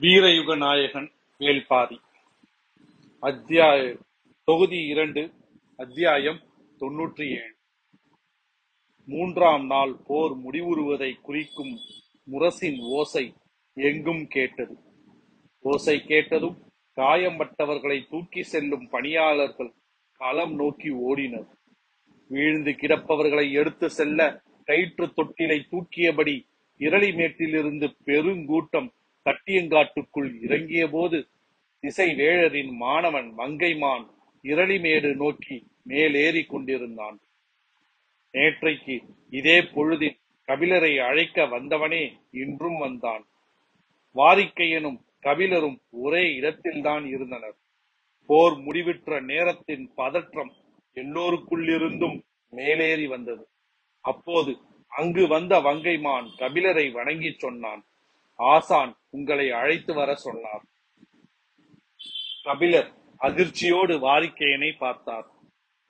வீரயுக நாயகன் வேள்பாரி அத்தியாய தொகுதி இரண்டு அத்தியாயம் தொன்னூற்றி ஏழு. மூன்றாம் நாள் போர் முடிவுறுவதை குறிக்கும் முரசின் ஓசை எங்கும் கேட்டது. ஓசை கேட்டதும் காயம்பட்டவர்களை தூக்கி செல்லும் பணியாளர்கள் களம் நோக்கி ஓடினர். வீழ்ந்து கிடப்பவர்களை எடுத்து செல்ல கயிற்று தொட்டிலை தூக்கியபடி இரளிமேட்டிலிருந்து பெருங்கூட்டம் கட்டியங்காட்டுக்குள் இறங்கிய போது திசை வேழரின் மாணவன் மங்கைமான் இரளிமேடு நோக்கி மேலேறி கொண்டிருந்தான். நேற்றைக்கு இதே பொழுதில் கபிலரை அழைக்க வந்தவனே இன்றும் வந்தான். வாரிக்கையனும் கபிலரும் ஒரே இடத்தில்தான் இருந்தனர். போர் முடிவிற்ற நேரத்தின் பதற்றம் எல்லோருக்குள்ளிருந்தும் மேலேறி வந்தது. அப்போது அங்கு வந்த வங்கைமான் கபிலரை வணங்கி சொன்னான். ஆசான் உங்களை அழைத்து வர சொன்னார். கபிலர் அதிர்ச்சியோடு வாரிக்கையனை பார்த்தார்.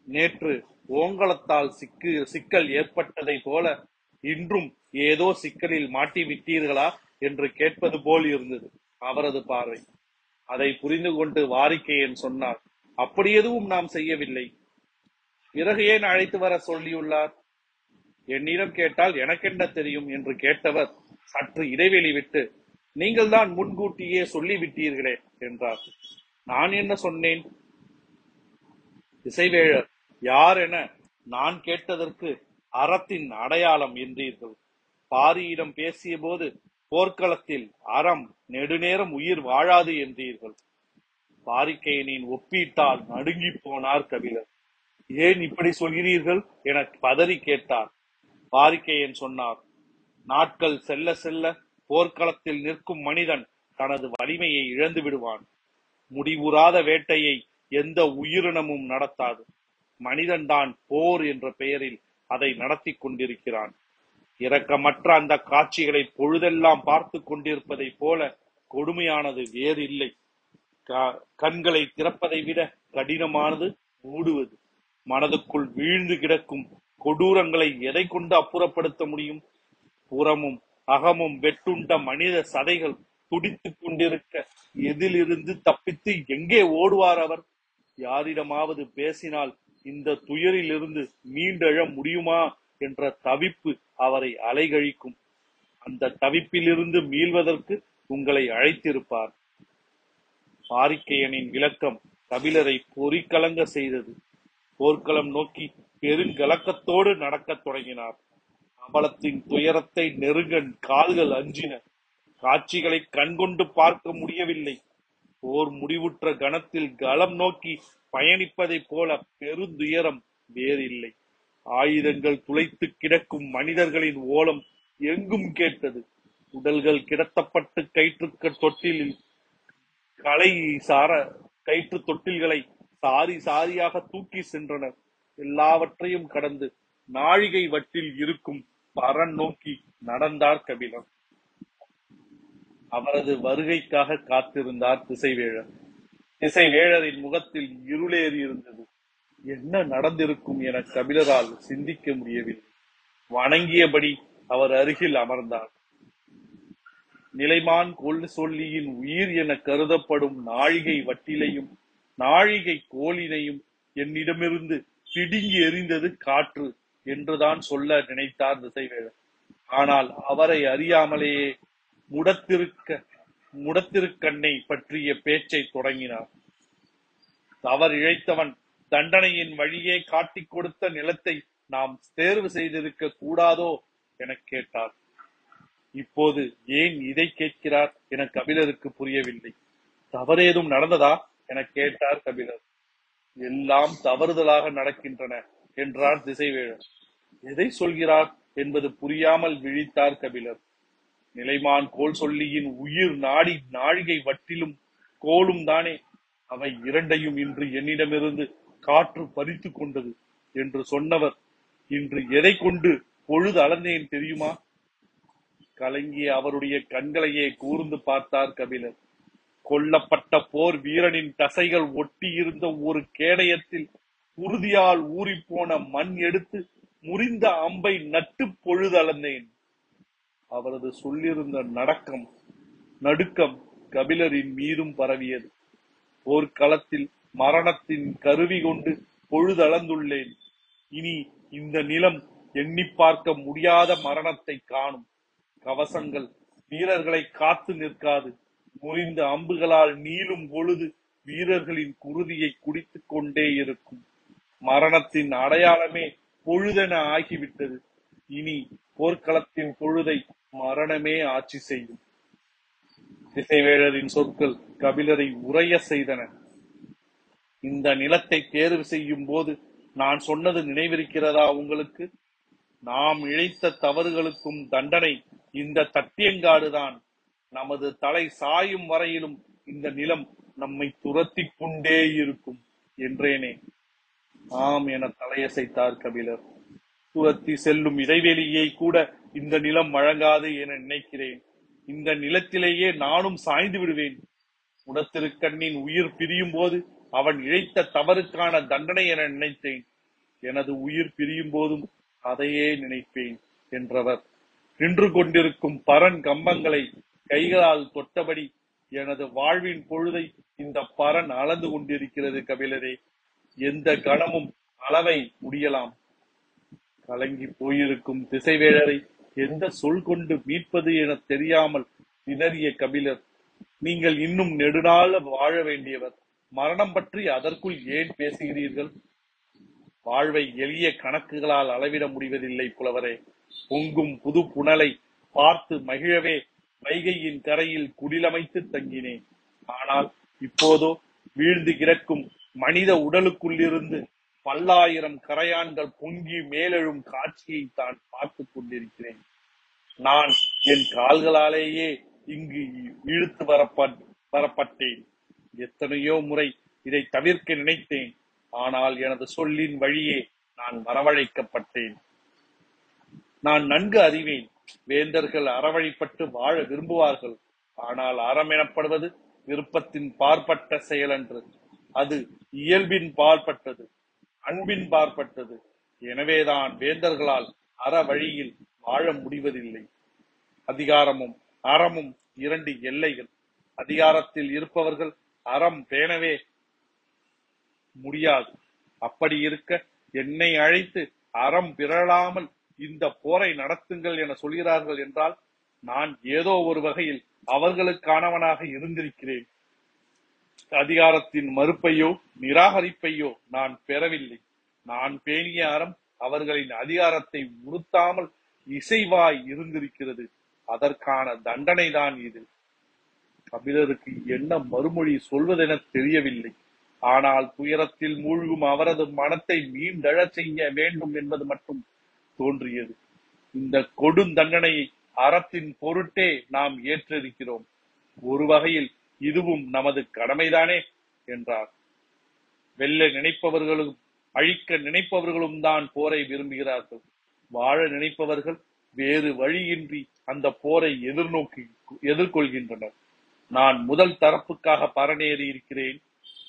நேற்று ஓங்கலத்தால் சிக்கு சிக்கல் ஏற்பட்டதை போல இன்றும் ஏதோ சிக்கலில் மாட்டி விட்டீர்களா என்று கேட்பது போல் இருந்தது அவரது பார்வை. அதை புரிந்து கொண்டு வாரிக்கையன் சொன்னார் அப்படி எதுவும் நாம் செய்யவில்லை. பிறகு ஏன் அழைத்து வர சொல்லியுள்ளார்? என்னிடம் கேட்டால் எனக்கென்ன தெரியும்? என்று கேட்டவர் சற்று இடைவெளி விட்டு நீங்கள் தான் முன்கூட்டியே சொல்லிவிட்டீர்களே என்றார். நான் என்ன சொன்னேன்? இசைவேழர் யார் என நான் கேட்டதற்கு அறத்தின் அடையாளம் என்றீர்கள். பாரியிடம் பேசிய போது போர்க்களத்தில் அறம் நெடுநேரம் உயிர் வாழாது என்றீர்கள். பாரிக்கையனின் ஒப்பீட்டால் நடுங்கி போனார் கபிலர். ஏன் இப்படி சொல்கிறீர்கள் என பதறி கேட்டார். பாரிக்கையன் சொன்னார் நாட்கள் செல்ல செல்ல போர்க்களத்தில் நிற்கும் மனிதன் தனது வலிமையை இழந்து விடுவான். முடிவுறாத வேட்டையை எந்த உயிரினமும் நடத்தாது. மனிதன்தான் போர் என்ற பெயரில் அதை நடத்தி கொண்டிருக்கிறான். இரக்கமற்ற அந்த காட்சிகளை பொழுதெல்லாம் பார்த்து கொண்டிருப்பதை போல கொடுமையானது வேறு இல்லை கண்களை திறப்பதை விட கடினமானது மூடுவது மனதுக்குள் வீழ்ந்து கிடக்கும் கொடூரங்களை எதை கொண்டு அப்புறப்படுத்த முடியும்? புறமும் அகமும் வெட்டுண்ட மனித சதைகள் துடித்துக் கொண்டிருக்க எதிலிருந்து தப்பித்து எங்கே ஓடுவார் அவர்? யாரிடமாவது பேசினால் இந்த துயரிலிருந்து மீண்டெழ முடியுமா என்ற தவிப்பு அவரை அலைகழிக்கும். அந்த தவிப்பிலிருந்து மீள்வதற்கு உங்களை அழைத்திருப்பார். பாரிக்கையனின் விளக்கம் கபிலரை பொறிக்கலங்க செய்தது. போர்க்களம் நோக்கி பெருங்கலக்கத்தோடு நடக்கத் தொடங்கினார். அவலத்தின் துயரத்தை நெருங்கன் கால்கள் அஞ்சின. காட்சிகளை கண்கொண்டு பார்க்க முடியவில்லை. போர் முடிவுற்ற கணத்தில் கலம் நோக்கி பயணிப்பதைப் போல பெருந்துயரம் வேறில்லை. ஆயுதங்கள் துளைத்து கிடக்கும் மனிதர்களின் ஓலம் எங்கும் கேட்டது. உடல்கள் கிடத்தப்பட்டு கயிற்றுக்க தொட்டிலில் களை சார கயிற்று தொட்டில்களை சாரி சாரியாக தூக்கி சென்றனர். எல்லாவற்றையும் கடந்து நாழிகை வட்டில் இருக்கும் பரன் நோக்கி நடந்தார் கபிலர் அவரது வருகைக்காக காத்திருந்தார் திசைவேழர். திசைவேழரின் முகத்தில் இருளேறி இருந்தது. என்ன நடந்திருக்கும் என கபிலரால் சிந்திக்க முடியவில்லை. வணங்கியபடி அவர் அருகில் அமர்ந்தார். நிலைமான் கொல் சொல்லியின் உயிர் என கருதப்படும் நாழிகை வட்டிலையும் நாழிகை கோலினையும் என்னிடமிருந்து பிடுங்கி எறிந்தது காற்று. என்றுதான் சொல்ல நினைத்தார் திசைவேழர் ஆனால் அவரை அறியாமலேயே முடத்திருக்க முடத்திருக்கண்ணை பற்றிய பேச்சை தொடங்கினார். தவறு இழைத்தவன் தண்டனையின் வழியே காட்டிக் கொடுத்த நிலத்தை நாம் தேர்வு செய்திருக்க கூடாதோ என கேட்டார். இப்போது ஏன் இதை கேட்கிறார் என கபிலருக்கு புரியவில்லை. தவறேதும் நடந்ததா என கேட்டார் கபிலர். எல்லாம் தவறுதலாக நடக்கின்றன. என்றார் திசைவேழர் எதை சொல்கிறார்? என்பது புரியாமல் விழித்தார் கபிலர். நிலைமான் கோல் சொல்லியின் உயிர் நாடி நாழிகை வட்டிலும் கோலும் தானே. அவை இரண்டையும் இன்று என்னிடமிருந்து காற்று பறித்து கொண்டது என்று சொன்னவர். இன்று எதை கொண்டு பொழுது அளந்தேன் தெரியுமா? கலங்கிய அவருடைய கண்களையே கூர்ந்து பார்த்தார் கபிலர். கொல்லப்பட்ட போர் வீரனின் தசைகள் ஒட்டி இருந்த ஒரு கேடயத்தில் உறுதியால் ஊறிப்போன மண் எடுத்து முறிந்த அம்பை நட்டு பொழுதளந்தேன். அவரது சொல்லிருந்த நடக்கம் நடுக்கம் கபிலரின் மீதும் பரவியது. போர்க்களத்தில் மரணத்தின் கருவி கொண்டு பொழுதளந்துள்ளேன். இனி இந்த நிலம் எண்ணி பார்க்க முடியாத மரணத்தை காணும். கவசங்கள் வீரர்களை காத்து நிற்காது. முறிந்த அம்புகளால் நீளும் பொழுது வீரர்களின் குருதியை குடித்துக் கொண்டே இருக்கும். மரணத்தின் அடையாளமே பொழுதென ஆகிவிட்டது. இனி போர்க்களத்தின் பொழுதை மரணமே ஆட்சி செய்யும். திசைவேழரின் சொற்கள் கபிலரை உரைய செய்தன. இந்த நிலத்தை தேர்வு செய்யும் போது நான் சொன்னது நினைவிருக்கிறதா உங்களுக்கு? நாம் இழைத்த தவறுகளுக்கும் தண்டனை இந்த தட்டியங்காடுதான். நமது தலை சாயும் வரையிலும் இந்த நிலம் நம்மை துரத்தி கொண்டே இருக்கும் என்றேனே. ஆம் என தலையசைத்தார் கபிலர். துரத்தி செல்லும் இடைவெளியை கூட இந்த நிலம் வழங்காது என நினைக்கிறேன். இந்த நிலத்திலேயே நானும் சாய்ந்து விடுவேன். உடத்திருக்கண்ணின் உயிர் பிரியும் போது அவன் இழைத்த தவறுக்கான தண்டனை என நினைத்தேன். எனது உயிர் பிரியும் போதும் அதையே நினைப்பேன் என்றவர். நின்று கொண்டிருக்கும் பரன் கம்பங்களை கைகளால் தொட்டபடி எனது வாழ்வின் பொழுதை இந்த பரன் அளந்து கொண்டிருக்கிறது கபிலரே. எந்த கணமும் அளவை முடியலாம். கலங்கி போயிருக்கும் திசைவேழரை எந்த சொல் கொண்டு மீட்பது என தெரியாமல் திணறிய கபிலர் நீங்கள் இன்னும் நெடுநாள் வாழ வேண்டியவர். மரணம் பற்றி அதற்குள் ஏன் பேசுகிறீர்கள்? வாழ்வை எளிய கணக்குகளால் அளவிட முடிவதில்லை புலவரே. பொங்கும் புது புனலை பார்த்து மகிழவே. வைகையின் கரையில் குடிலமைத்து தங்கினேன். ஆனால் இப்போதோ வீழ்ந்து கிடக்கும் மனித உடலுக்குள்ளிருந்து பல்லாயிரம் கரையான்கள் பொங்கி மேலெழும் காட்சியை தான் பார்த்துக் கொண்டிருக்கிறேன். நான் என் கால்களாலேயே இங்கு இழுத்து வரப்பட் வரப்பட்டேன். எத்தனையோ முறை இதை தவிர்க்க நினைத்தேன். ஆனால் எனது சொல்லின் வழியே நான் வரவழைக்கப்பட்டேன். நான் நன்கு அறிவேன். வேந்தர்கள் அறவழிப்பட்டு வாழ விரும்புவார்கள். ஆனால் அறம் எனப்படுவது விருப்பத்தின் பார்ப்பட்ட செயலன்று. அது இயல்பின் பார்ப்பட்டது அன்பின் பார்ப்பட்டது. எனவேதான் வேந்தர்களால் அற வழியில் வாழ முடிவதில்லை. அதிகாரமும் அறமும் இரண்டு எல்லைகள். அதிகாரத்தில் இருப்பவர்கள் அறம் பேணவே முடியாது. அப்படி இருக்க என்னை அழைத்து அறம் பிறழாமல் இந்த போரை நடத்துங்கள் என சொல்கிறார்கள் என்றால் நான் ஏதோ ஒரு வகையில் அவர்களுக்கானவனாக இருந்திருக்கிறேன். அதிகாரத்தின் மறுப்பையோ நிராகரிப்பையோ நான் பெறவில்லை. நான் பேணிய அறம் அவர்களின் அதிகாரத்தை உறுத்தாமல் இசைவாய் இருந்திருக்கிறது. அதற்கான தண்டனை தான் இது. கபிலருக்கு என்ன மறுமொழி சொல்வதென தெரியவில்லை. ஆனால் துயரத்தில் மூழ்கும் அவரது மனத்தை மீண்டழச் செய்ய வேண்டும் என்பது மட்டும் தோன்றியது. இந்த கொடுந்தண்டனையை அறத்தின் பொருட்டே நாம் ஏற்றிருக்கிறோம். ஒரு வகையில் இதுவும் நமது கடமைதானே என்றார். வெல்ல நினைப்பவர்களும் அழிக்க நினைப்பவர்களும் தான் போரை விரும்புகிறார்கள். வாழ நினைப்பவர்கள் வேறு வழியின்றி அந்த போரை எதிர்நோக்கி எதிர்கொள்கின்றனர். நான் முதல் தரப்புக்காக பரணேறி இருக்கிறேன்.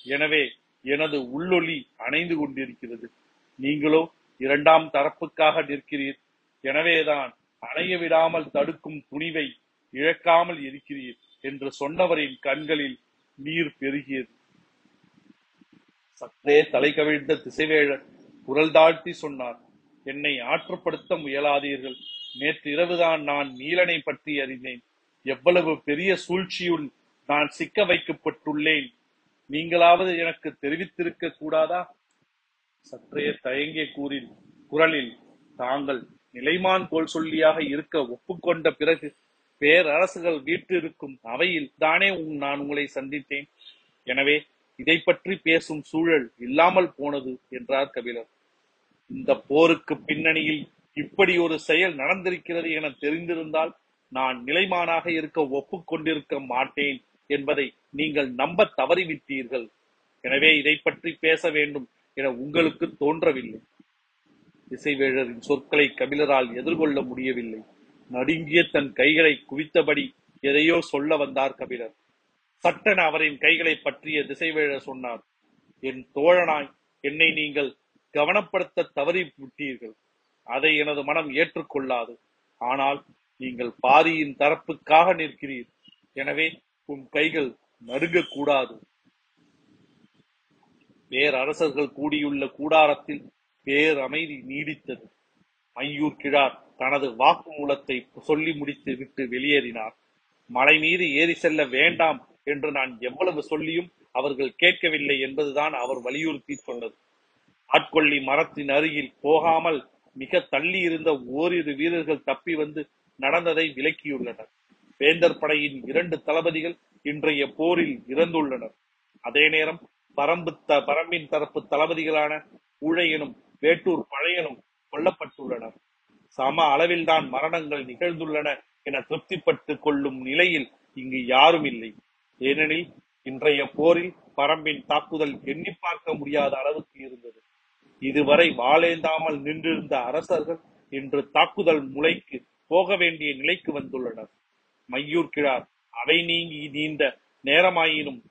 எனவே எனது உள்ளொளி அணைந்து கொண்டிருக்கிறது. நீங்களோ இரண்டாம் தரப்புக்காக நிற்கிறீர். எனவேதான் அணைய விடாமல் தடுக்கும் துணிவை இழக்காமல் இருக்கிறீர். என்று சொன்னவரின் கண்களில் நீர் பெருகியது. சற்றே தலை கவிழ்ந்த திசைவேழர் குரல் தாழ்த்தி சொன்னார் என்னை ஆற்றுப்படுத்த முயலாதீர்கள். நேற்று இரவுதான் நான் நீலனை பற்றி அறிந்தேன். எவ்வளவு பெரிய சூழ்ச்சியுள் நான் சிக்க வைக்கப்பட்டுள்ளேன். நீங்களாவது எனக்கு தெரிவித்திருக்க கூடாதா? சற்றே தயங்கிய கூறில் குரலில் தாங்கள் நிலைமான் கோல் சொல்லியாக இருக்க ஒப்புக்கொண்ட பிறகு பேரரசுகள் வீற்றிருக்கும் அவையில் தானே நான் உங்களை சந்தித்தேன். எனவே இதை பற்றி பேசும் சூழல் இல்லாமல் போனது என்றார் கபிலர். இந்த போருக்கு பின்னணியில் இப்படி ஒரு செயல் நடந்திருக்கிறது என தெரிந்திருந்தால் நான் நிலைமானாக இருக்க ஒப்புக்கொண்டிருக்க மாட்டேன் என்பதை நீங்கள் நம்ப தவறிவிட்டீர்கள். எனவே இதை பற்றி பேச வேண்டும் என உங்களுக்கு தோன்றவில்லை. இசைவேழரின் சொற்களை கபிலரால் எதிர்கொள்ள முடியவில்லை. நடுங்கிய தன் கைகளை குவித்தபடி எதையோ சொல்ல வந்தார் கபிலர். சட்டென அவரின் கைகளை பற்றிய திசைவேழர் சொன்னார். என் தோழனாய் என்னை நீங்கள் கவனப்படுத்த தவறி விட்டீர்கள். அதை எனது மனம் ஏற்றுக்கொள்ளாது. ஆனால் நீங்கள் பாரியின் தரப்புக்காக நிற்கிறீர். எனவே உன் கைகள் நடுங்கக்கூடாது. பேரரசர்கள் கூடியுள்ள கூடாரத்தில் பேரமைதி நீடித்தது. மையூர் கிழார் தனது வாக்குமூலத்தை சொல்லி முடித்து விட்டு வெளியேறினார். மலை மீது ஏறி செல்ல வேண்டாம் என்று நான் எவ்வளவு சொல்லியும் அவர்கள் கேட்கவில்லை என்பதுதான் அவர் வலியுறுத்தி சொன்னது ஆட்கொள்ளி மரத்தின் அருகில் போகாமல் மிக தள்ளி இருந்த ஓரிரு வீரர்கள் தப்பி வந்து நடந்ததை விலக்கியுள்ளனர். வேந்தர் படையின் இரண்டு தளபதிகள் இன்றைய போரில் இறந்துள்ளனர். அதே நேரம் பரம்பு த- பரம்பின் தரப்பு தளபதிகளான ஊழையனும் வேட்டூர் பழையனும் கொல்லப்பட்டுள்ளனர். சம அளவில்தான் மரணங்கள் நிகழ்ந்துள்ளன என திருப்திப்பட்டுக் கொள்ளும் நிலையில் இங்கு யாரும் இல்லை. ஏனெனில் இன்றைய போரில் பரம்பின் தாக்குதல் எண்ணி பார்க்க முடியாத அளவுக்கு இருந்தது. இதுவரை வாழேந்தாமல் நின்றிருந்த அரசர்கள் இன்று தாக்குதல் முளைக்கு போக வேண்டிய நிலைக்கு வந்துள்ளனர். மையூர் கிழார் அவை நீங்கி நீண்ட நேரமாயினும்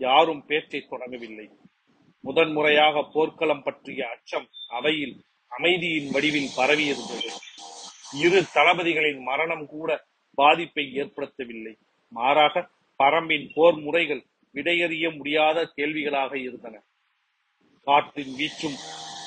யாரும் பேச்சை தொடங்கவில்லை. முதன்முறையாக போர்க்களம் பற்றிய அச்சம் அவையில் அமைதியின் வடிவில் பரவியிருந்தது. இரு தளபதிகளின் மரணம் கூட பாதிப்பை ஏற்படுத்தவில்லை. மாறாக பரம்பின் போர் முறைகள் விடையறிய முடியாத கேள்விகளாக இருந்தன. காற்றின் வீச்சும்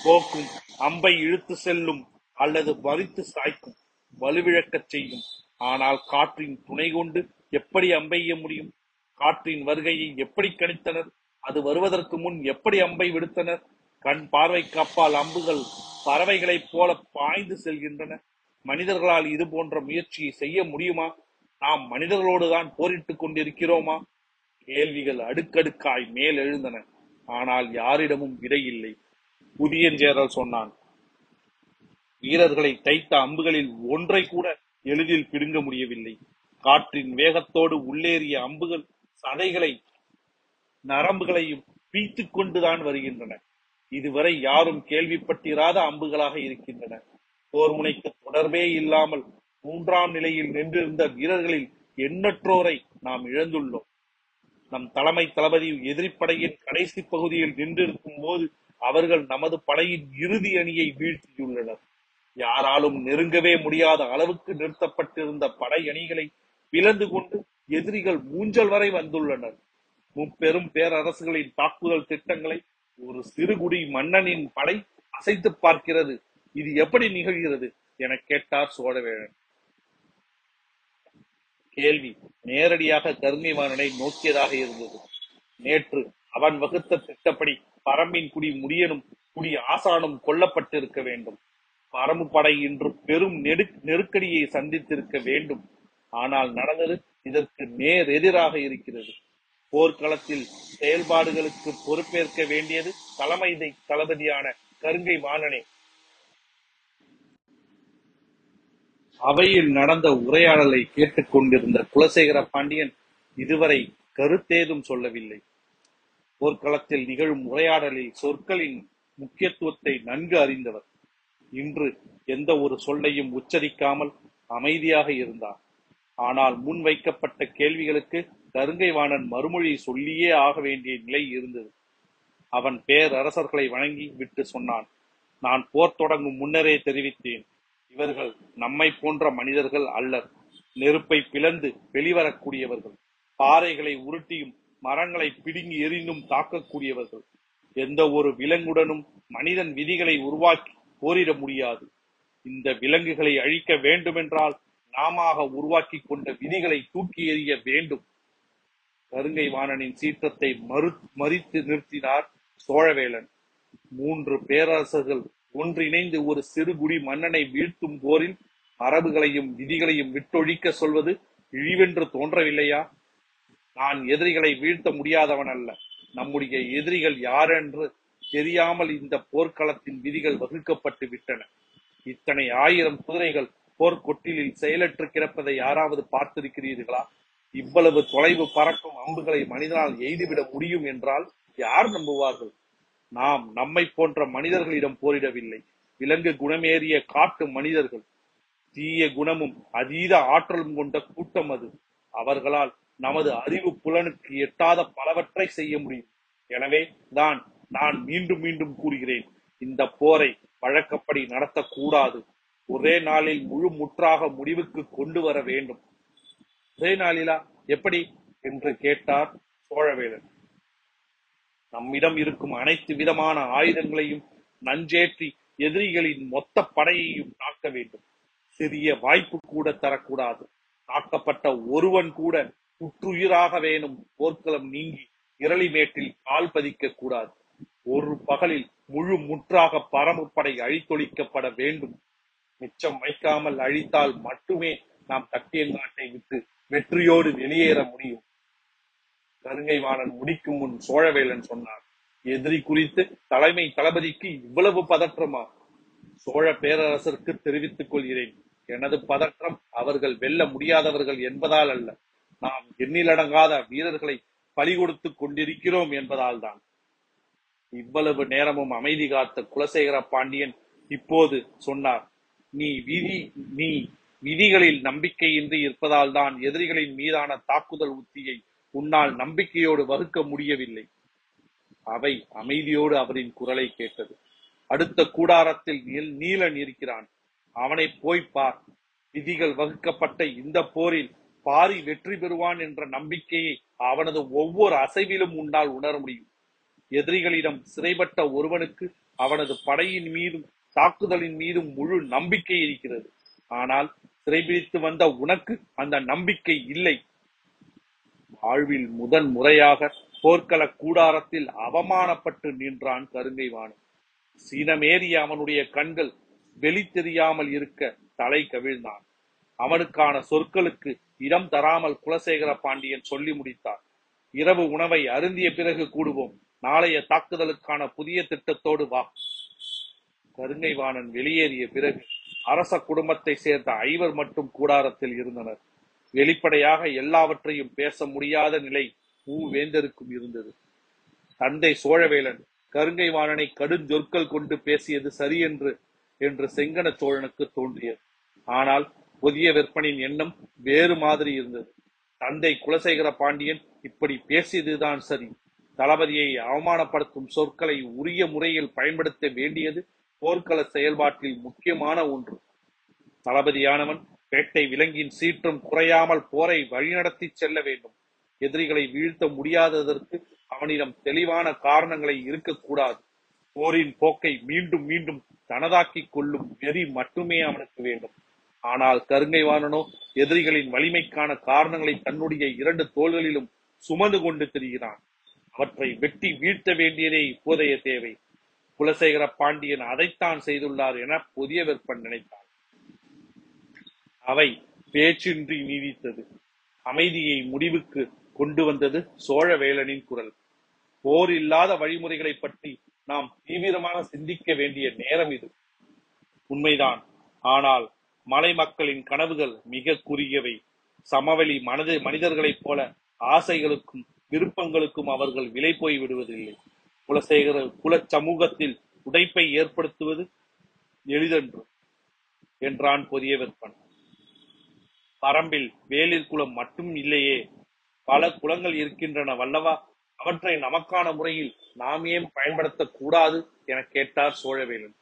போக்கும் அம்பை இழுத்து செல்லும் அல்லது மறித்து சாய்க்கும் வலுவிழக்கச் செய்யும். ஆனால் காற்றின் துணை கொண்டு எப்படி அம்பெய்ய முடியும்? காற்றின் வருகையை எப்படி கணித்தனர்? அது வருவதற்கு முன் எப்படி அம்பை விடுத்தனர்? கண் பார்வை காப்பால் அம்புகள் பறவைகளைப் போல பாய்ந்து செல்கின்றன. மனிதர்களால் இது போன்ற முயற்சியை செய்ய முடியுமா? நாம் மனிதர்களோடு தான் போரிட்டுக் கொண்டிருக்கிறோமா? கேள்விகள் அடுக்கடுக்காய் மேல் எழுந்தன. ஆனால் யாரிடமும் விடை இல்லை. புதியஞ்சேரல் சொன்னான் வீரர்களை தைத்த அம்புகளில் ஒன்றை கூட எளிதில் பிடுங்க முடியவில்லை. காற்றின் வேகத்தோடு உள்ளேறிய அம்புகள் சதைகளை நரம்புகளையும் பீத்துக் கொண்டுதான் வருகின்றன. இதுவரை யாரும் கேள்விப்பட்டிராத அம்புகளாக இருக்கின்றன. போர் முனைக்கு தொடர்பே இல்லாமல் மூன்றாம் நிலையில் நின்றிருந்த வீரர்களில் எண்ணற்றோரை நாம் இழந்துள்ளோம். நம் தலைமை தளபதி எதிரிப்படையின் கடைசி பகுதியில் நின்றிருக்கும் போது அவர்கள் நமது படையின் இறுதி அணியை வீழ்த்தியுள்ளனர். யாராலும் நெருங்கவே முடியாத அளவுக்கு நிறுத்தப்பட்டிருந்த படை அணிகளை பிளந்து கொண்டு எதிரிகள் மூஞ்சல் வரை வந்துள்ளனர். முப்பெரும் பேரரசுகளின் தாக்குதல் திட்டங்களை ஒரு சிறுகுடி மன்னனின் படை அசைத்து பார்க்கிறது. இது எப்படி நிகழ்கிறது? என கேட்டார் சோழவேழன். கேள்வி நேரடியாக கருங்கைவாணனை நோக்கியதாக இருந்தது. நேற்று அவன் வகுத்த திட்டப்படி பரம்பின் குடி முடியனும் குடி ஆசானும் கொல்லப்பட்டிருக்க வேண்டும். பரம்பு படை இன்று பெரும் நெடு நெருக்கடியை சந்தித்திருக்க வேண்டும். ஆனால் நடந்தது இதற்கு நேர் எதிராக இருக்கிறது. போர்க்களத்தில் செயல்பாடுகளுக்கு பொறுப்பேற்க வேண்டியது தலைமை தளபதியான கருங்கை வாணனே அவையில் நடந்த உரையாடலை கேட்டுக் கொண்டிருந்த குலசேகர பாண்டியன் இதுவரை கருத்தேதும் சொல்லவில்லை. போர்க்களத்தில் நிகழும் உரையாடலில் சொற்களின் முக்கியத்துவத்தை நன்கு அறிந்தவர். இன்று எந்த ஒரு சொல்லையும் உச்சரிக்காமல் அமைதியாக இருந்தார். ஆனால் முன் வைக்கப்பட்ட கேள்விகளுக்கு கருங்கைவாணன் மறுமொழி சொல்லியே ஆக வேண்டிய நிலை இருந்தது. அவன் பேரரசர்களை வணங்கி விட்டு சொன்னான். நான் போர் தொடங்கும் முன்னரே தெரிவித்தேன். இவர்கள் நம்மை போன்ற மனிதர்கள் அல்லர். நெருப்பை பிளந்து வெளிவரக்கூடியவர்கள். பாறைகளை உருட்டியும் மரங்களை பிடுங்கி எறிந்தும் தாக்கக்கூடியவர்கள். எந்த ஒரு விலங்குடனும் மனிதன் விதிகளை உருவாக்கி போரிட முடியாது. இந்த விலங்குகளை அழிக்க வேண்டுமென்றால் நாமாக உருவாக்கி கொண்ட விதிகளை தூக்கி எறிய வேண்டும். கருங்கை வாணனின் சீற்றத்தை மறு மறித்து நிறுத்தினார் சோழவேலன். மூன்று பேரரசர்கள் ஒன்றிணைந்து ஒரு சிறுகுடி மன்னனை வீழ்த்தும் போரில் மரபுகளையும் விதிகளையும் விட்டொழிக்க சொல்வது இழிவென்று தோன்றவில்லையா? நான் எதிரிகளை வீழ்த்த முடியாதவன் அல்ல. நம்முடைய எதிரிகள் யாரென்று தெரியாமல் இந்த போர்க்களத்தின் விதிகள் வகுக்கப்பட்டு விட்டன. இத்தனை ஆயிரம் குதிரைகள் போர்க்கொட்டிலில் செயலற்று கிடப்பதை யாராவது பார்த்திருக்கிறீர்களா? இவ்வளவு தொலைவு பறக்கும் அம்புகளை மனிதனால் எய்துவிட முடியும் என்றால் யார் நம்புவார்கள்? நாம் நம்மை போன்ற மனிதர்களிடம் போரிடவில்லை. விலங்கு குணமேறிய காட்டு மனிதர்கள். தீய குணமும் அதீத ஆற்றலும் கொண்ட கூட்டம் அது. அவர்களால் நமது அறிவு புலனுக்கு எட்டாத பலவற்றை செய்ய முடியும். எனவே தான் நான் மீண்டும் மீண்டும் கூறுகிறேன். இந்த போரை வழக்கப்படி நடத்தக்கூடாது. ஒரே நாளில் முழு முற்றாக முடிவுக்கு கொண்டு வர வேண்டும். ஒரே நாளிலா? எப்படி? என்று கேட்டார் சோழவேலன். நம்மிடம் இருக்கும் அனைத்து விதமான ஆயுதங்களையும் நஞ்சேற்றி எதிரிகளின் மொத்த படையையும் தாக்க வேண்டும். சிறிய வாய்ப்பு கூட தரக்கூடாது. தாக்கப்பட்ட ஒருவன் கூட புற்றுயிராக வேணும். போர்க்களம் நீங்கி இரளிமேட்டில் கால் பதிக்க கூடாது. ஒரு பகலில் முழு முற்றாக பரம்புப்படை அழித்தொழிக்கப்பட வேண்டும். மிச்சம் வைக்காமல் அழித்தால் மட்டுமே நாம் தட்டியங்காட்டை விட்டு வெற்றியோடு வெளியேற முடியும். கருங்கை வாணன் முடிக்கும் முன் சோழவேலன் சொன்னார் எதிரி குறித்து தலைமை தளபதிக்கு இவ்வளவு பதற்றமா? சோழ பேரரசருக்கு தெரிவித்துக் கொள்கிறேன். எனது பதற்றம் அவர்கள் வெல்ல முடியாதவர்கள் என்பதால் அல்ல. நாம் எண்ணிலடங்காத வீரர்களை பலி கொடுத்து கொண்டிருக்கிறோம் என்பதால் தான். இவ்வளவு நேரமும் அமைதி காத்த குலசேகர பாண்டியன் இப்போது சொன்னார் நீ விதி நீ விதிகளில் நம்பிக்கையின்றி இருப்பதால் தான் எதிரிகளின் மீதான தாக்குதல் உத்தியை உன்னால் நம்பிக்கையோடு வகுக்க முடியவில்லை. அவை அமைதியோடு அவரின் குரலை கேட்டது. அடுத்த கூடாரத்தில் நீலன் இருக்கிறான். அவனை போய் பார். விதிகள் வகுக்கப்பட்ட இந்த போரில் பாரி வெற்றி பெறுவான் என்ற நம்பிக்கையை அவனது ஒவ்வொரு அசைவிலும் உன்னால் உணர முடியும். எதிரிகளிடம் சிறைப்பட்ட ஒருவனுக்கு அவனது படையின் மீதும் தாக்குதலின் மீதும் முழு நம்பிக்கை இருக்கிறது. ஆனால் சிறைபிடித்து வந்த உனக்கு அந்த நம்பிக்கை இல்லை. வாழ்வில் முதன் முறையாக போர்க்கள கூடாரத்தில் அவமானப்பட்டு நின்றான் கருங்கை வாணன் சீனமேறிய அவனுடைய கண்கள் வெளி தெரியாமல் இருக்க தலை கவிழ்ந்தான். அவனுக்கான சொற்களுக்கு இடம் தராமல் குலசேகர பாண்டியன் சொல்லி முடித்தார். இரவு உணவை அருந்திய பிறகு கூடுவோம். நாளைய தாக்குதலுக்கான புதிய திட்டத்தோடு வா. கருங்கை வாணன் வெளியேறிய பிறகு அரச குடும்பத்தை சேர்ந்த ஐவர் மட்டும் கூடாரத்தில் இருந்தனர். வெளிப்படையாக எல்லாவற்றையும் பேச முடியாத நிலை மூவேந்தருக்கும் இருந்தது. தந்தை சோழவேலன் கருங்கை வாணனை கடுஞ்சொற்கள் கொண்டு பேசியது சரியென்று என்று செங்கன சோழனுக்கு தோன்றியது. ஆனால் புதிய விற்பனின் எண்ணம் வேறு மாதிரி இருந்தது. தந்தை குலசேகர பாண்டியன் இப்படி பேசியதுதான் சரி. தளபதியை அவமானப்படுத்தும் சொற்களை உரிய முறையில் பயன்படுத்த வேண்டியது போர்க்கள செயல்பாட்டில் முக்கியமான ஒன்று. தளபதியானவன் வேட்டை விலங்கின் சீற்றம் குறையாமல் போரை வழிநடத்தி செல்ல வேண்டும். எதிரிகளை வீழ்த்த முடியாததற்கு அவனிடம் தெளிவான காரணங்களை இருக்கக்கூடாது போரின் போக்கை மீண்டும் மீண்டும் தனதாக்கிக் கொள்ளும் வெறி மட்டுமே அவனுக்கு வேண்டும். ஆனால் கருங்கைவாணனோ எதிரிகளின் வலிமைக்கான காரணங்களை தன்னுடைய இரண்டு தோள்களிலும் சுமந்து கொண்டு திரிகிறான். அவற்றை வெட்டி வீழ்த்த வேண்டியதே இப்போதைய தேவை. குலசேகர பாண்டியன் அதைத்தான் செய்துள்ளார் என புதிய விற்பன் நினைத்தார். அவை பேச்சின்றி நீடித்தது. அமைதியை முடிவுக்கு கொண்டு வந்தது சோழவேலனின் குரல். போர் இல்லாத வழிமுறைகளை பற்றி நாம் தீவிரமாக சிந்திக்க வேண்டிய நேரம் இது. உண்மைதான். ஆனால் மலை மக்களின் கனவுகள் மிக குறுகியவை. சமவெளி மனது மனிதர்களைப் போல ஆசைகளுக்கும் விருப்பங்களுக்கும் அவர்கள் விலை போய் விடுவதில்லை. குலசேகர குல சமூகத்தில் உடைப்பை ஏற்படுத்துவது எளிதன்று என்றான் புதிய விற்பன் பரம்பில் வேலிர் குலம் மட்டும் இல்லையே. பல குலங்கள் இருக்கின்றன வல்லவா. அவற்றை நமக்கான முறையில் நாம் ஏன் பயன்படுத்தக் கூடாது என கேட்டார் சோழவேலன்.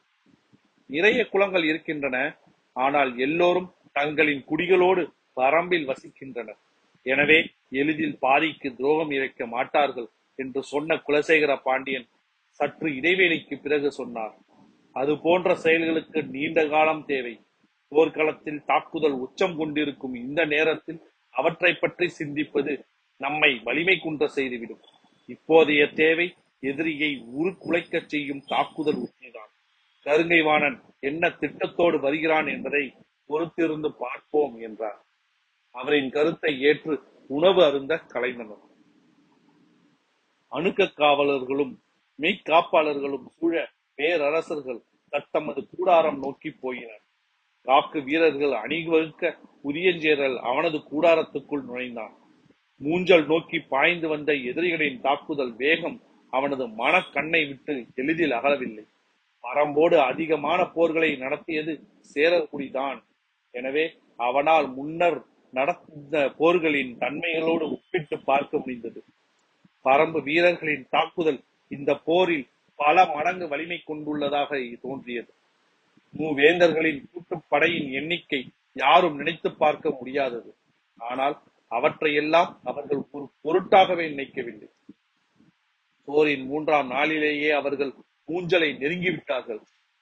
நிறைய குலங்கள் இருக்கின்றன ஆனால் எல்லோரும் தங்களின் குடிகளோடு பரம்பில் வசிக்கின்றனர். எனவே எளிதில் பாரிக்கு துரோகம் இழைக்க மாட்டார்கள் என்று சொன்ன குலசேகர பாண்டியன் சற்று இடைவேளைக்கு பிறகு சொன்னார். அது போன்ற செயல்களுக்கு நீண்ட காலம் தேவை. போர்க்களத்தில் தாக்குதல் உச்சம் கொண்டிருக்கும் இந்த நேரத்தில் அவற்றை பற்றி சிந்திப்பது நம்மை வலிமை குன்ற செய்துவிடும். இப்போதைய தேவை எதிரியை உருக்குலைக்க செய்யும் தாக்குதல் உத்திதான் கருங்கைவாணன் என்ன திட்டத்தோடு வருகிறான் என்பதை பொறுத்திருந்து பார்ப்போம் என்றார். அவரின் கருத்தை ஏற்று உணவு அருந்த கலைந்தனர் அணுக்க காவலர்களும் மெய்க்காப்பாளர்களும் சூழ பேரரசர்கள் தத்தமது கூடாரம் நோக்கி போயினர். காக்கு வீரர்கள் அணிவகுக்க உரியஞ்சேரல் அவனது கூடாரத்துக்குள் நுழைந்தான். மூஞ்சல் நோக்கி பாய்ந்து வந்த எதிரிகளின் தாக்குதல் வேகம் அவனது மனக்கண்ணை விட்டு எளிதில் அகலவில்லை. பரம்போடு அதிகமான போர்களை நடத்தியது சேரர்குடிதான். எனவே அவனால் முன்னர் நடந்த போர்களின் தன்மைகளோடு ஒப்பிட்டு பார்க்க முடிந்தது. பரம்பு வீரர்களின் தாக்குதல் இந்த போரில் பல மடங்கு வலிமை கொண்டுள்ளதாக தோன்றியது. மூவேந்தர்களின் கூட்டுப்படையின் எண்ணிக்கை யாரும் நினைத்து பார்க்க முடியாதது. ஆனால் அவற்றையெல்லாம் அவர்கள் ஒரு பொருட்டாகவே நினைக்கவில்லை. போரின் மூன்றாம் நாளிலேயே அவர்கள் ஊஞ்சலை நெருங்கிவிட்டார்கள்.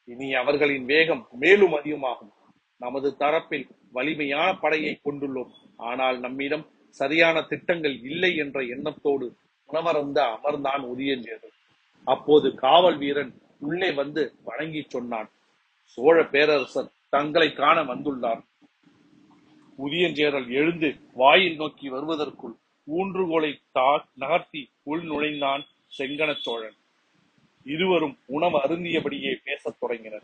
இனி அவர்களின் வேகம் மேலும் அதிகமாகும். நமது தரப்பில் வலிமையான படையை கொண்டுள்ளோம். ஆனால் நம்மிடம் சரியான திட்டங்கள் இல்லை என்ற எண்ணத்தோடு உணவருந்த அமர்ந்தான் உதயஞ்சேரல் அப்போது காவல் வீரன் உள்ளே வந்து வணங்கி சொன்னான். சோழ பேரரசர் தங்களை காண வந்துள்ளார். உதியஞ்சேரல் எழுந்து வாயில் நோக்கி வருவதற்குள் ஊன்றுகோலை தா நகர்த்தி உள் நுழைந்தான் செங்கன சோழன். இருவரும் உணவு அருந்தியபடியே பேசத் தொடங்கினர்.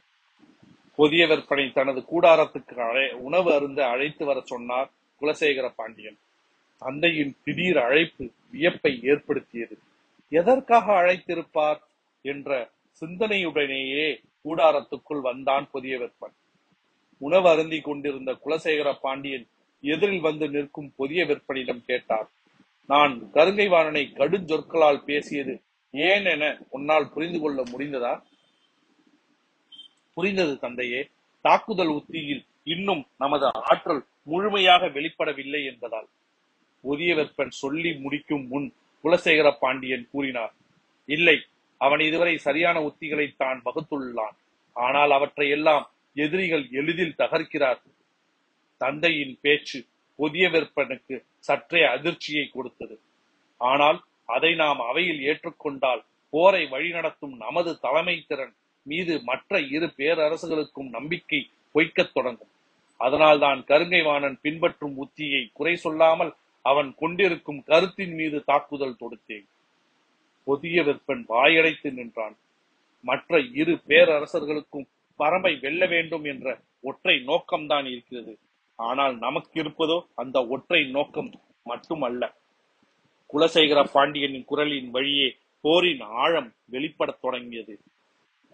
புதிய விற்பனை தனது கூடாரத்துக்கு அழை உணவு அருந்த அழைத்து வர சொன்னார் குலசேகர பாண்டியன். தந்தையின் திடீர் அழைப்பு வியப்பை ஏற்படுத்தியது. எதற்காக அழைத்திருப்பார்? என்ற சிந்தனையுடனேயே கூடாரத்துக்குள் வந்தான் புதிய விற்பன் உணவு அருந்தி கொண்டிருந்த குலசேகர பாண்டியன் எதிரில் வந்து நிற்கும் புதிய விற்பனிடம் கேட்டார் நான் கருங்கைவாணனை கடுஞ்சொற்களால் பேசியது ஏன் என உன்னால் புரிந்து கொள்ள முடிந்ததா? புரிந்தது தந்தையே தாக்குதல் உத்தியில் இன்னும் நமது ஆற்றல் முழுமையாக வெளிப்படவில்லை என்பதால் புதிய வெப்பன் சொல்லி முடிக்கும் முன் குலசேகர பாண்டியன் கூறினார். இல்லை அவன் இதுவரை சரியான உத்திகளை தான் வகுத்துள்ளான். ஆனால் அவற்றை எல்லாம் எதிரிகள் எளிதில் தகர்க்கிறார் தந்தையின் பேச்சு புதிய விற்பனுக்கு சற்றே அதிர்ச்சியை கொடுத்தது. ஆனால் அதை நாம் அவையில் ஏற்றுக்கொண்டால் போரை வழிநடத்தும் நமது தலைமை திறன் மீது மற்ற இரு பேரரசுகளுக்கும் நம்பிக்கை பொய்க்கத் தொடங்கும். அதனால்தான் கருங்கை வாணன் பின்பற்றும் உத்தியை குறை சொல்லாமல் அவன் கொண்டிருக்கும் கருத்தின் மீது தாக்குதல் தொடுத்தேன். பொதிய விற்பன் வாயடைத்து நின்றான். மற்ற இரு பேரரசர்களுக்கும் பரம்பை வெல்ல வேண்டும் என்ற ஒற்றை நோக்கம்தான் இருக்கிறது. ஆனால் நமக்கு இருப்பதோ அந்த ஒற்றை நோக்கம் மட்டுமல்ல. குலசேகர பாண்டியனின் குரலின் வழியே போரின் ஆழம் வெளிப்படத் தொடங்கியது.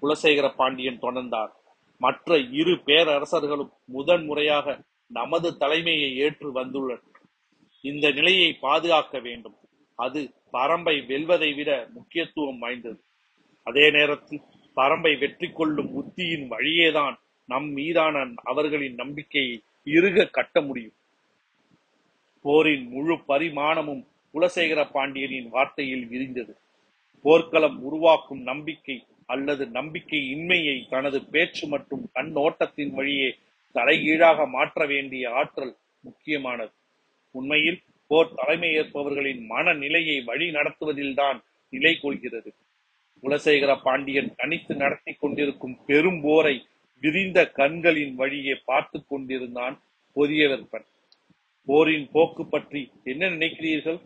குலசேகர பாண்டியன் தொடர்ந்தார். மற்ற இரு பேரரசர்களும் முதன் முறையாக நமது தலைமையை ஏற்று வந்துள்ளனர். இந்த நிலையை பாதுகாக்க வேண்டும். அது பரம்பை வெல்வதை விட முக்கியத்துவம் வாய்ந்தது. அதே நேரத்தில் பரம்பை வெற்றி கொள்ளும் உத்தியின் வழியேதான் நம் மீதான அவர்களின் நம்பிக்கையை இறுக கட்ட முடியும். போரின் முழு பரிமாணமும் குலசேகர பாண்டியனின் வார்த்தையில் விரிந்தது. போர்க்களம் உருவாக்கும் நம்பிக்கை அல்லது நம்பிக்கை இன்மையை தனது பேச்சு மற்றும் கண்ணோட்டத்தின் வழியே தலைகீழாக மாற்ற வேண்டிய ஆற்றல் முக்கியமானது. உண்மையில் போர் தலைமை ஏற்பவர்களின் மனநிலையை வழி நடத்துவதில்தான் நிலை கொள்கிறது. குலசேகர பாண்டியன் தனித்து நடத்தி கொண்டிருக்கும் பெரும் போரை விரிந்த கண்களின் வழியே பார்த்து கொண்டிருந்தான் புதிய வெப்பன் போரின் போக்கு பற்றி என்ன நினைக்கிறீர்கள்?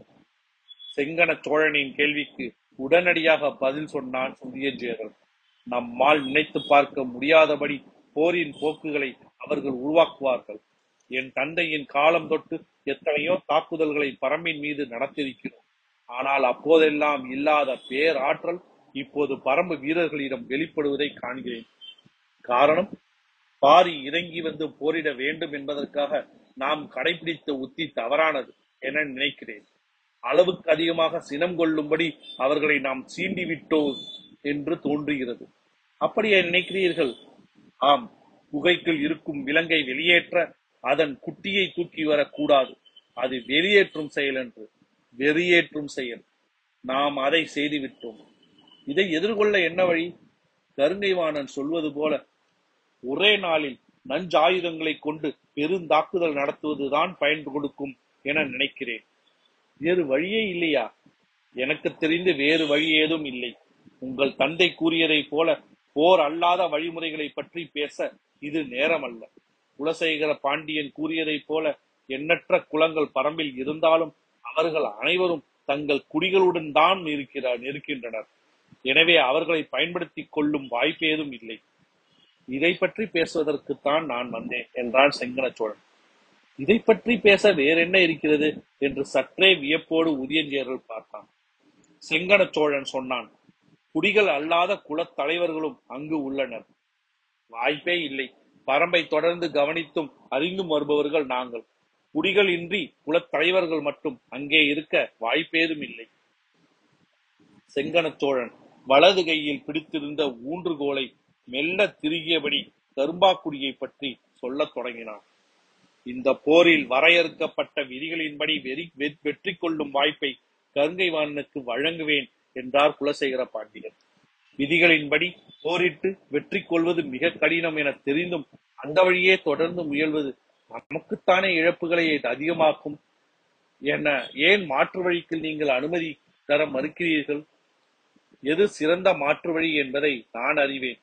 செங்கன சோழனின் கேள்விக்கு உடனடியாக பதில் சொன்னான் சுதியஞ்சேரல் நம்மால் நினைத்து பார்க்க முடியாதபடி போரின் போக்குகளை அவர்கள் உருவாக்குவார்கள். என் தந்தையின் காலம் தொட்டு எத்தனையோ தாக்குதல்களை பரம்பின் மீது நடத்தியிருக்கிறோம். ஆனால் அப்போதெல்லாம் இல்லாத பேராற்றல் இப்போது பரம்பு வீரர்களிடம் வெளிப்படுவதை காண்கிறேன். காரணம் பாரி இறங்கி வந்து போரிட வேண்டும் என்பதற்காக நாம் கடைபிடித்த உத்தி தவறானது என நினைக்கிறேன். அளவுக்கு அதிகமாக சினம் கொள்ளும்படி அவர்களை நாம் சீண்டி விட்டோம் என்று தோன்றுகிறது. அப்படியே நினைக்கிறீர்கள்? ஆம் குகைக்குள் இருக்கும் விலங்கை வெளியேற்ற அதன் குட்டியை தூக்கி வரக்கூடாது. அது வெறியேற்றும் செயல் என்று வெறியேற்றும் செயல். நாம் அதை செய்துவிட்டோம். இதை எதிர்கொள்ள என்ன வழி? கருங்கைவாணன் சொல்வது போல ஒரே நாளில் நஞ்சாயுதங்களை கொண்டு பெருந்தாக்குதல் நடத்துவதுதான் பயன் கொடுக்கும் என நினைக்கிறேன். வேறு வழியே இல்லையா? எனக்கு தெரிந்து வேறு வழி ஏதும் இல்லை. உங்கள் தந்தை கூறியதை போல போர் அல்லாத வழிமுறைகளை பற்றி பேச இது நேரம் அல்ல குலசேகர பாண்டியன் கூறியதைப் போல எண்ணற்ற குலங்கள் பரம்பில் இருந்தாலும் அவர்கள் அனைவரும் தங்கள் குடிகளுடன் தான் இருக்கிறார் இருக்கின்றனர் எனவே அவர்களை பயன்படுத்திக் கொள்ளும் வாய்ப்பு ஏதும் இல்லை. இதை பற்றி பேசுவதற்குத்தான் நான் வந்தேன் என்றான் செங்கன சோழன் இதை பற்றி பேச வேறென்ன இருக்கிறது? என்று சற்றே வியப்போடு உதயஞ்சேரல் பார்த்தான். செங்கன சோழன் சொன்னான் குடிகள் அல்லாத குலத் தலைவர்களும் அங்கு உள்ளனர். வாய்ப்பே இல்லை. பரம்பை தொடர்ந்து கவனித்தும் அறிந்தும் வருபவர்கள் நாங்கள். குடிகள் இன்றி குலத்தலைவர்கள் மட்டும் அங்கே இருக்க வாய்ப்பேதும் இல்லை. செங்கனச்சோழன் வலது கையில் பிடித்திருந்த ஊன்றுகோலை மெல்ல திருகியபடி கரும்பாக்குடியை பற்றி சொல்லத் தொடங்கினான். இந்த போரில் வரையறுக்கப்பட்ட விதிகளின்படி வெறி வெற்றி கொள்ளும் வாய்ப்பை கருங்கை வாணனுக்கு வழங்குவேன் என்றார் குலசேகர பாண்டியன். விதிகளின்படி போரிட்டு வெற்றி கொள்வது மிக கடினம் என தெரிந்தும் அந்த வழியே தொடர்ந்து முயல்வது நமக்குத்தானே இழப்புகளை அதிகமாக்கும் என ஏன் மாற்று வழிக்கு நீங்கள் அனுமதி தர மறுக்கிறீர்கள்? எது சிறந்த மாற்று வழி என்பதை நான் அறிவேன்.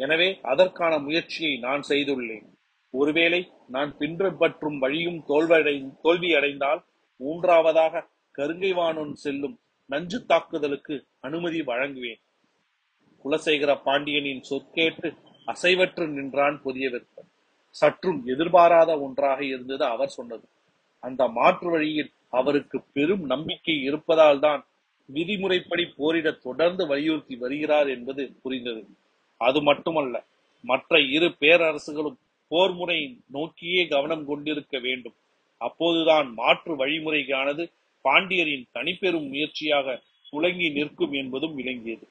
எனவே அதற்கான முயற்சியை நான் செய்துள்ளேன். ஒருவேளை நான் பின்பற்றும் வழியும் தோல்வடை தோல்வியடைந்தால் மூன்றாவதாக கருங்கை செல்லும் நஞ்சு தாக்குதலுக்கு அனுமதி வழங்குவேன். குலசேகர பாண்டியனின் சொற்கேட்டு அசைவற்று நின்றான் புதிய விற்பன் சற்றும் எதிர்பாராத ஒன்றாக இருந்தது அவர் சொன்னது. அந்த மாற்று வழியில் அவருக்கு பெரும் நம்பிக்கை இருப்பதால் தான் விதிமுறைப்படி போரிட தொடர்ந்து வலியுறுத்தி வருகிறார் என்பது புரிந்தது. அது மட்டுமல்ல மற்ற இரு பேரரசுகளும் போர் முறையை நோக்கியே கவனம் கொண்டிருக்க வேண்டும். அப்போதுதான் மாற்று வழிமுறைக்கானது பாண்டியரின் தனிப்பெரும் முயற்சியாக துளங்கி நிற்கும் என்பதும் விளங்கியது.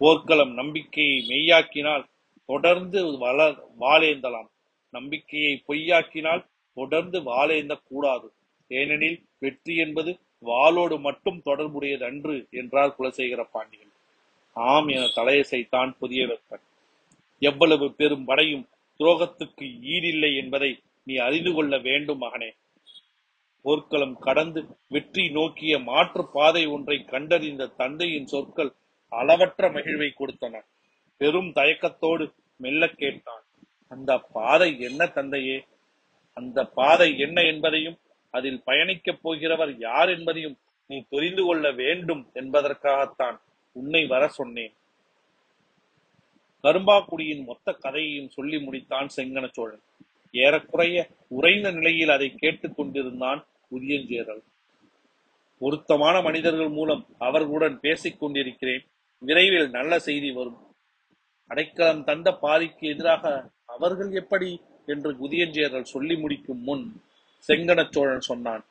போர்க்களம் நம்பிக்கையை மெய்யாக்கினால் தொடர்ந்து வளர் வாழேந்தலாம். நம்பிக்கையை பொய்யாக்கினால் தொடர்ந்து வாழேந்த கூடாது ஏனெனில் வெற்றி என்பது வாளோடு மட்டும் தொடர்புடையது அன்று என்றார் குலசேகர பாண்டியன். ஆம் என தலையசைத்தான் புதிய வெப்பன் எவ்வளவு பெரும் படையும் துரோகத்துக்கு ஈடில்லை என்பதை நீ அறிந்து கொள்ள வேண்டும் மகனே. போர்க்களம் கடந்து வெற்றி நோக்கிய மாற்று பாதை ஒன்றை கண்டறிந்த தந்தையின் சொற்கள் அளவற்ற மகிழ்வை கொடுத்தன. பெரும் தயக்கத்தோடு மெல்ல கேட்டான். அந்த பாதை என்ன தந்தையே? அந்த பாதை என்ன என்பதையும் அதில் பயணிக்கப் போகிறவர் யார் என்பதையும் நீ தெரிந்து கொள்ள வேண்டும் என்பதற்காகத்தான் உன்னை வர சொன்னேன். கரும்பாக்குடியின் மொத்த கதையையும் சொல்லி முடித்தான் செங்கன சோழன். ஏறக்குறைய உறைந்த நிலையில் அதை கேட்டுக் கொண்டிருந்தான் உதியஞ்சேரல். பொருத்தமான மனிதர்கள் மூலம் அவர்களுடன் பேசிக் கொண்டிருக்கிறேன். விரைவில் நல்ல செய்தி வரும். அடைக்கலம் தந்த பாரிக்கு எதிராக அவர்கள் எப்படி என்று குதியஞ்சேரல் சொல்லி முடிக்கும் முன் செங்கன சோழன் சொன்னான்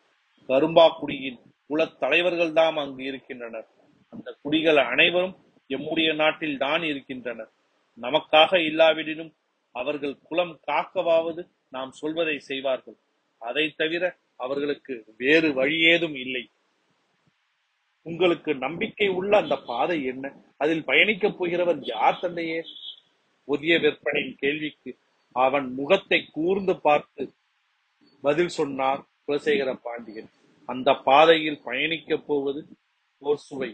கரும்பாக்குடியின் குலத் தலைவர்கள் தாம் அங்கு இருக்கின்றனர். அந்த குடிகள் அனைவரும் எம்முடைய நாட்டில் தான் இருக்கின்றனர். நமக்காக இல்லாவிடினும் அவர்கள் குலம் காக்கவாவது நாம் சொல்வதை செய்வார்கள். அதை தவிர அவர்களுக்கு வேறு வழியேதும் இல்லை. உங்களுக்கு நம்பிக்கை உள்ள அந்த பாதை என்ன? அதில் பயணிக்கப் போகிறவர் யார் தந்தையே புதிய விற்பனையின் கேள்விக்கு அவன் முகத்தை கூர்ந்து பார்த்து பதில் சொன்னார் குலசேகர பாண்டியன். அந்த பாதையில் பயணிக்கப் போவது ஓர் சுவை.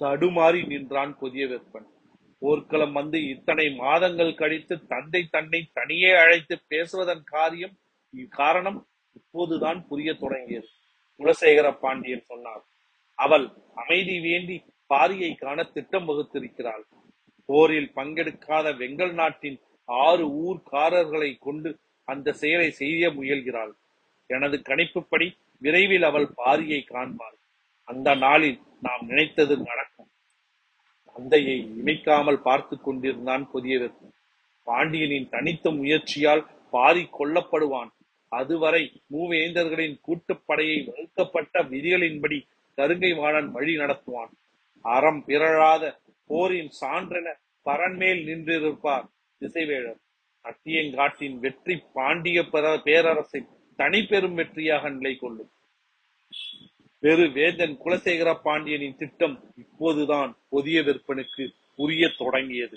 தடுமாறி நின்றான் புதிய வெப்பன் போர்க்களம் வந்து இத்தனை மாதங்கள் கழித்து தந்தை தன்னை தனியே அழைத்து பேசுவதன் காரியம் காரணம் இப்போதுதான் புரிய தொடங்கியது. குலசேகர பாண்டியன் சொன்னார் அவள் அமைதி வேண்டி பாரியை காண திட்டம் வகுத்திருக்கிறாள். போரில் பங்கெடுக்காத வெங்கல் நாட்டின் ஆறு ஊர்க்காரர்களை கொண்டு அந்த செயலை செய்ய முயல்கிறாள். எனது கணிப்புப்படி விரைவில் அவள் பாரியை காண்பாள். அந்த நாளில் நாம் நினைத்தது நடக்கும். தந்தையை இமைக்காமல் பார்த்து கொண்டிருந்தான் புதியவர்கள் பாண்டியனின் தனித்த முயற்சியால் பாரி கொல்லப்படுவான். அதுவரை மூவேந்தர்களின் கூட்டுப்படையை வகுக்கப்பட்ட விதிகளின்படி கருங்கை வாழன் வழி நடத்துவான். அறம் பிறழாத போரின் சான்றென பரன்மேல் நின்றிருப்பார் திசைவேழர். அத்தியங்காட்டின் வெற்றி பாண்டிய பெற- பேரரசை தனிப்பெரும் வெற்றியாக நிலை கொள்ளும் பெரு வேந்தன் குலசேகர பாண்டியனின் திட்டம் இப்போதுதான் புதிய விற்பனுக்கு புரிய தொடங்கியது.